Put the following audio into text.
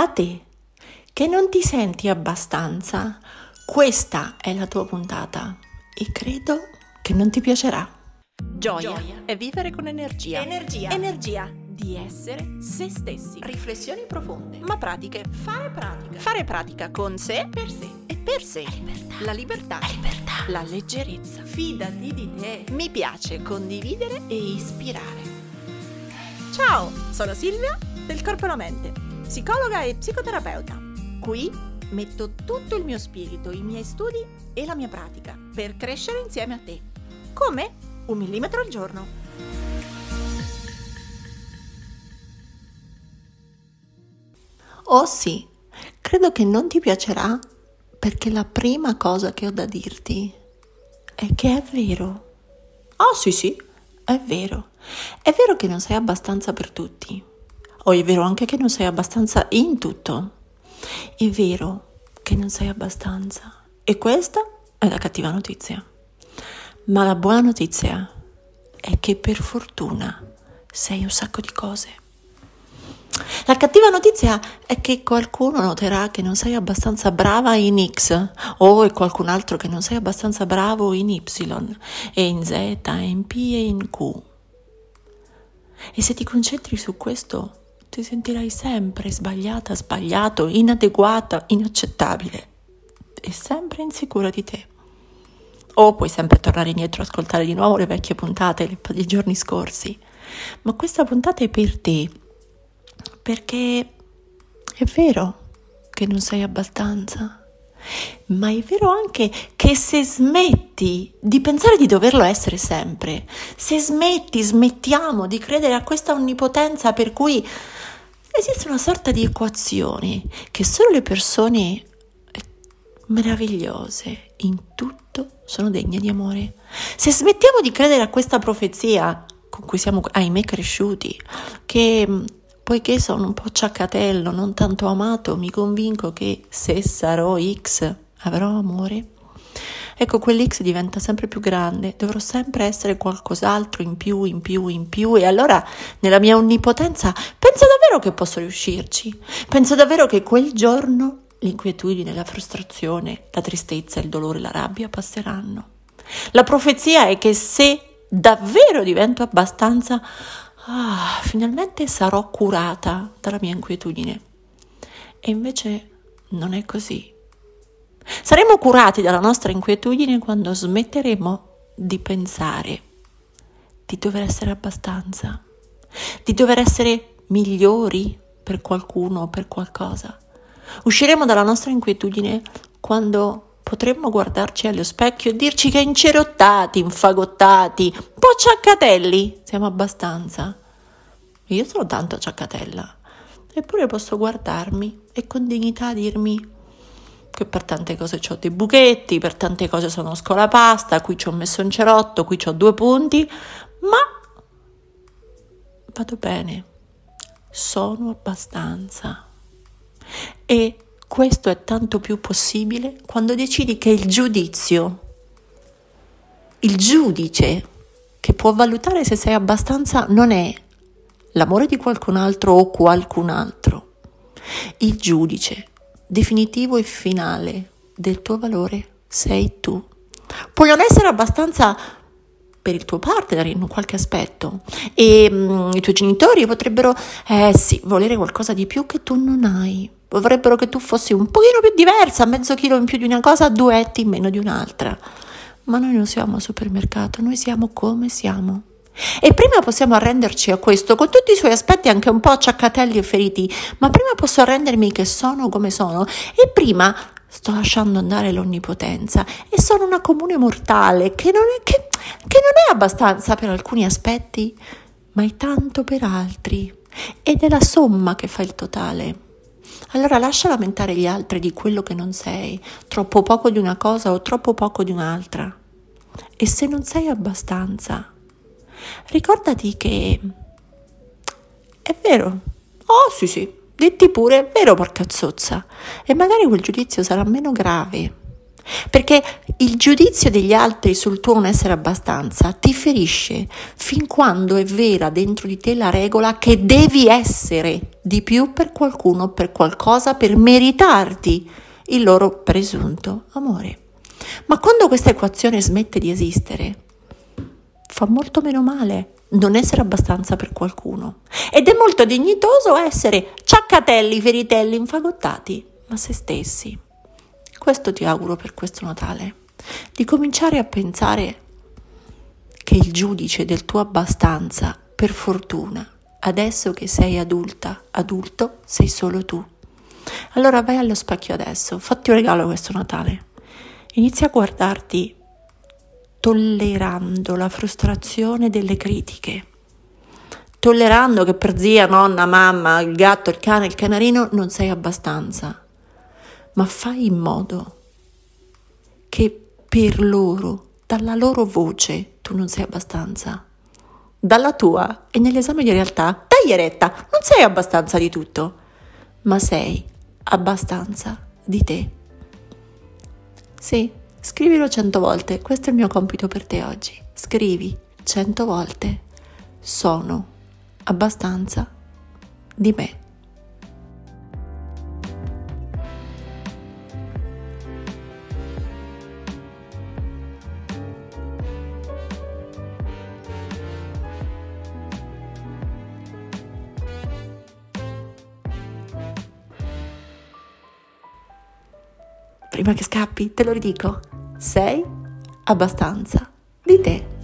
A te, che non ti senti abbastanza, questa è la tua puntata e credo che non ti piacerà. Gioia, Gioia è vivere con energia. Energia. Energia di essere se stessi. Riflessioni profonde. Ma pratiche. Fare pratica. Fare pratica con sé. Per sé. E per sé. La libertà. La libertà. La libertà. La leggerezza. Fidati di te. Mi piace condividere e ispirare. Ciao, sono Silvia del Corpo e la Mente, psicologa e psicoterapeuta. Qui metto tutto il mio spirito, i miei studi e la mia pratica per crescere insieme a te. Come? Un millimetro al giorno. Oh sì, credo che non ti piacerà perché la prima cosa che ho da dirti è che è vero. Oh sì sì, è vero. È vero che non sei abbastanza per tutti. O è vero anche che non sei abbastanza in tutto. È vero che non sei abbastanza. E questa è la cattiva notizia. Ma la buona notizia è che per fortuna sei un sacco di cose. La cattiva notizia è che qualcuno noterà che non sei abbastanza brava in X o è qualcun altro che non sei abbastanza bravo in Y e in Z e in P e in Q. E se ti concentri su questo, ti sentirai sempre sbagliata, sbagliato, inadeguata, inaccettabile e sempre insicura di te. O puoi sempre tornare indietro e ascoltare di nuovo le vecchie puntate dei giorni scorsi. Ma questa puntata è per te, perché è vero che non sei abbastanza. Ma è vero anche che se smetti di pensare di doverlo essere sempre, se smetti, smettiamo di credere a questa onnipotenza per cui esiste una sorta di equazione che solo le persone meravigliose in tutto sono degne di amore. Se smettiamo di credere a questa profezia con cui siamo, ahimè, cresciuti, che mm, poiché sono un po' ciaccatello, non tanto amato, mi convinco che se sarò X avrò amore. Ecco, quell'X diventa sempre più grande, dovrò sempre essere qualcos'altro in più, in più, in più e allora nella mia onnipotenza penso davvero che posso riuscirci. Penso davvero che quel giorno L'inquietudine, la frustrazione, la tristezza, il dolore, la rabbia passeranno. La profezia è che se davvero divento abbastanza, ah, finalmente sarò curata dalla mia inquietudine. E invece non è così. Saremo curati dalla nostra inquietudine quando smetteremo di pensare di dover essere abbastanza, di dover essere migliori per qualcuno o per qualcosa Usciremo dalla nostra inquietudine quando potremmo guardarci allo specchio e dirci che incerottati, infagottati, un po' ciaccatelli, siamo abbastanza. Io sono tanto ciaccatella, eppure posso guardarmi e con dignità dirmi che per tante cose ho dei buchetti, per tante cose sono scolapasta, qui ci ho messo un cerotto, qui ho due punti, ma vado bene, sono abbastanza. E questo è tanto più possibile quando decidi che il giudizio, il giudice che può valutare se sei abbastanza non è l'amore di qualcun altro o qualcun altro. Il giudice definitivo e finale del tuo valore sei tu. Puoi non essere abbastanza per il tuo partner in qualche aspetto e um, i tuoi genitori potrebbero, eh sì, volere qualcosa di più che tu non hai. Vorrebbero che tu fossi un pochino più diversa, mezzo chilo in più di una cosa, due etti in meno di un'altra. Ma noi non siamo al supermercato, noi siamo come siamo. E prima possiamo arrenderci a questo, con tutti i suoi aspetti anche un po' acciaccatelli e feriti, ma prima posso arrendermi che sono come sono e prima sto lasciando andare l'onnipotenza e sono una comune mortale che non è, che, che non è abbastanza per alcuni aspetti, ma è tanto per altri. Ed è la somma che fa il totale. Allora lascia lamentare gli altri di quello che non sei, troppo poco di una cosa o troppo poco di un'altra. E se non sei abbastanza, ricordati che è vero. Oh sì sì, Detti pure, vero porca zozza, e magari quel giudizio sarà meno grave. Perché il giudizio degli altri sul tuo non essere abbastanza ti ferisce fin quando è vera dentro di te la regola che devi essere di più per qualcuno, per qualcosa, per meritarti il loro presunto amore. Ma quando questa equazione smette di esistere, fa molto meno male non essere abbastanza per qualcuno. Ed è molto dignitoso essere ciaccatelli, feritelli, infagottati, ma se stessi. Questo ti auguro per questo Natale, di cominciare a pensare che il giudice del tuo abbastanza, per fortuna, adesso che sei adulta, adulto, sei solo tu. Allora vai allo specchio adesso, fatti un regalo questo Natale. Inizia a guardarti tollerando la frustrazione delle critiche, tollerando che per zia, nonna, mamma, il gatto, il cane, il canarino non sei abbastanza, ma fai in modo che per loro, dalla loro voce, tu non sei abbastanza. Dalla tua e nell'esame di realtà, dai eretta, non sei abbastanza di tutto, ma sei abbastanza di te. Sì, Scrivilo cento volte, questo è il mio compito per te oggi. Scrivi cento volte. Sono abbastanza di me. prima che scappi, te lo ridico, sei abbastanza di te.